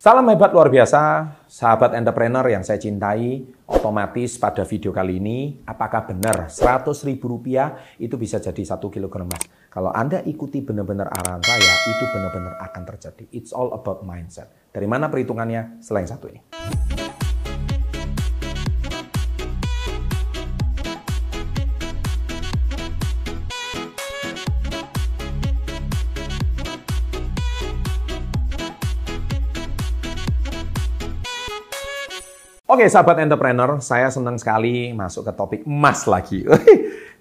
Salam hebat luar biasa, sahabat entrepreneur yang saya cintai. Otomatis pada video kali ini, apakah benar 100 ribu rupiah itu bisa jadi satu kilogram emas? Kalau Anda ikuti benar-benar arahan saya, itu benar-benar akan terjadi. It's all about mindset. Dari mana perhitungannya? Selain satu ini. Oke, sahabat entrepreneur, saya senang sekali masuk ke topik emas lagi.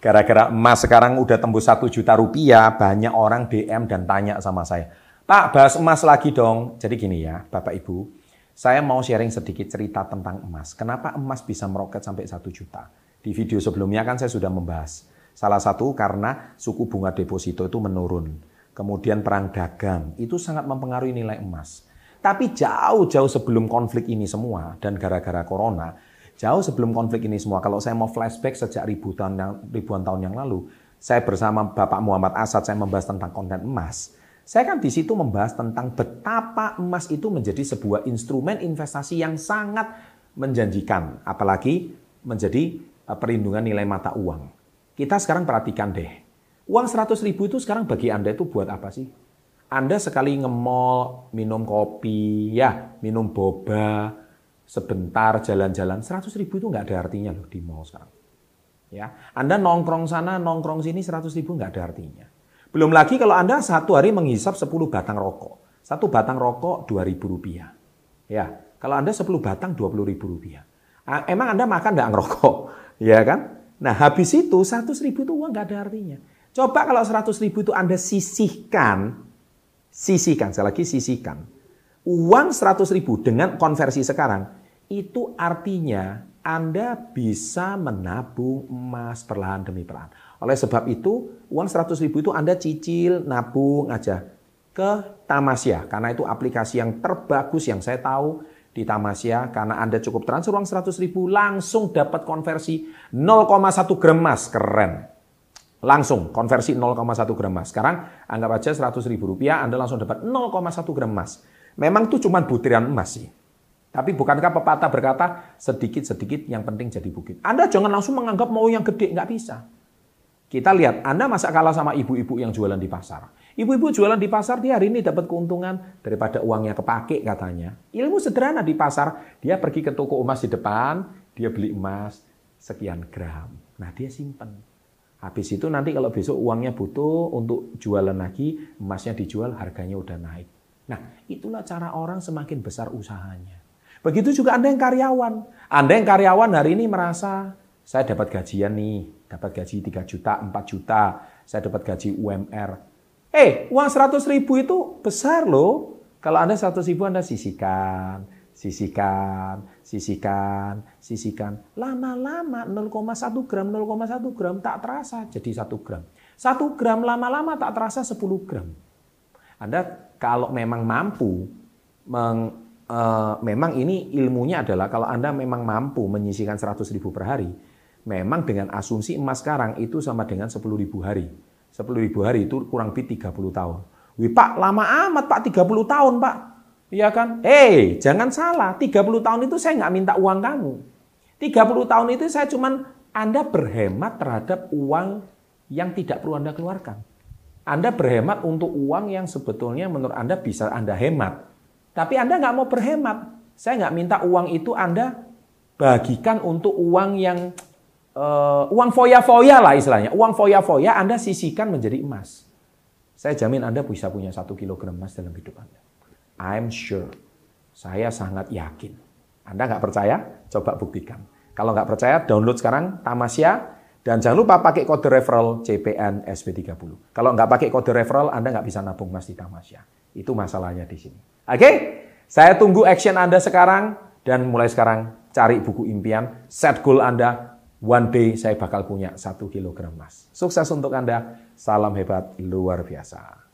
Gara-gara emas sekarang udah tembus satu juta rupiah, banyak orang DM dan tanya sama saya, Pak, bahas emas lagi dong. Jadi gini ya, Bapak Ibu, saya mau sharing sedikit cerita tentang emas. Kenapa emas bisa meroket sampai satu juta? Di video sebelumnya kan saya sudah membahas. Salah satu karena suku bunga deposito itu menurun. Kemudian perang dagang, itu sangat mempengaruhi nilai emas. Tapi jauh-jauh sebelum konflik ini semua dan gara-gara corona, jauh sebelum konflik ini semua, kalau saya mau flashback sejak ribuan, ribuan tahun yang lalu, saya bersama Bapak Muhammad Asad, saya membahas tentang konten emas. Saya kan di situ membahas tentang betapa emas itu menjadi sebuah instrumen investasi yang sangat menjanjikan, apalagi menjadi eh, perlindungan nilai mata uang. Kita sekarang perhatikan deh, uang 100 ribu itu sekarang bagi Anda itu buat apa sih? Anda sekali ngemol, minum kopi, ya, minum boba, sebentar jalan-jalan, 100 ribu itu nggak ada artinya loh di mall sekarang. Ya, Anda nongkrong sana, nongkrong sini, 100 ribu nggak ada artinya. Belum lagi kalau Anda satu hari menghisap 10 batang rokok. Satu batang rokok 2 ribu rupiah. Ya, kalau Anda 10 batang 20 ribu rupiah. Emang Anda makan nggak ngerokok? Ya kan? Nah, habis itu 100 ribu itu uang nggak ada artinya. Coba kalau 100 ribu itu Anda sisihkan Sisihkan, saya lagi sisihkan. Uang 100 ribu dengan konversi sekarang, itu artinya Anda bisa menabung emas perlahan demi perlahan. Oleh sebab itu, uang 100 ribu itu Anda cicil, nabung aja ke Tamasya. Karena itu aplikasi yang terbagus yang saya tahu di Tamasya. Karena Anda cukup transfer uang 100 ribu, langsung dapat konversi 0,1 gram emas. Keren. Langsung konversi 0,1 gram emas. Sekarang anggap aja 100 ribu rupiah, Anda langsung dapat 0,1 gram emas. Memang itu cuma butiran emas sih. Tapi bukankah pepatah berkata sedikit-sedikit yang penting jadi bukit. Anda jangan langsung menganggap mau yang gede, nggak bisa. Kita lihat, Anda masa kalah sama ibu-ibu yang jualan di pasar. Ibu-ibu jualan di pasar, dia hari ini dapat keuntungan daripada uangnya kepake katanya. Ilmu sederhana di pasar, dia pergi ke toko emas di depan, dia beli emas sekian gram. Nah, dia simpan. Habis itu nanti kalau besok uangnya butuh untuk jualan lagi, emasnya dijual, harganya udah naik. Nah, itulah cara orang semakin besar usahanya. Begitu juga Anda yang karyawan. Anda yang karyawan hari ini merasa, saya dapat gajian nih, dapat gaji 3 juta, 4 juta, saya dapat gaji UMR. Eh, uang 100 ribu itu besar loh. Kalau Anda 100 ribu Anda sisihkan, sisihkan, sisihkan, sisihkan. Lama-lama 0,1 gram, 0,1 gram tak terasa jadi 1 gram. 1 gram lama-lama tak terasa 10 gram. Anda kalau memang mampu, meng, e, memang ini ilmunya adalah kalau Anda memang mampu menyisihkan 100 ribu per hari, memang dengan asumsi emas sekarang itu sama dengan 10 ribu hari. 10 ribu hari itu kurang lebih 30 tahun. Wih Pak, lama amat Pak, 30 tahun Pak. Iya kan? Eh, jangan salah. 30 tahun itu saya nggak minta uang kamu. 30 tahun itu saya cuman Anda berhemat terhadap uang yang tidak perlu Anda keluarkan. Anda berhemat untuk uang yang sebetulnya menurut Anda bisa Anda hemat. Tapi Anda nggak mau berhemat. Saya nggak minta uang itu Anda bagikan untuk uang yang uh, uang foya-foya lah istilahnya. Uang foya-foya Anda sisihkan menjadi emas. Saya jamin Anda bisa punya satu kilogram emas dalam hidup Anda. I'm sure. Saya sangat yakin. Anda nggak percaya? Coba buktikan. Kalau nggak percaya, download sekarang Tamasya. Dan jangan lupa pakai kode referral CPN SB30. Kalau nggak pakai kode referral, Anda nggak bisa nabung emas di Tamasya. Itu masalahnya di sini. Oke? Saya tunggu action Anda sekarang. Dan mulai sekarang cari buku impian. Set goal Anda. One day saya bakal punya satu kilogram emas. Sukses untuk Anda. Salam hebat luar biasa.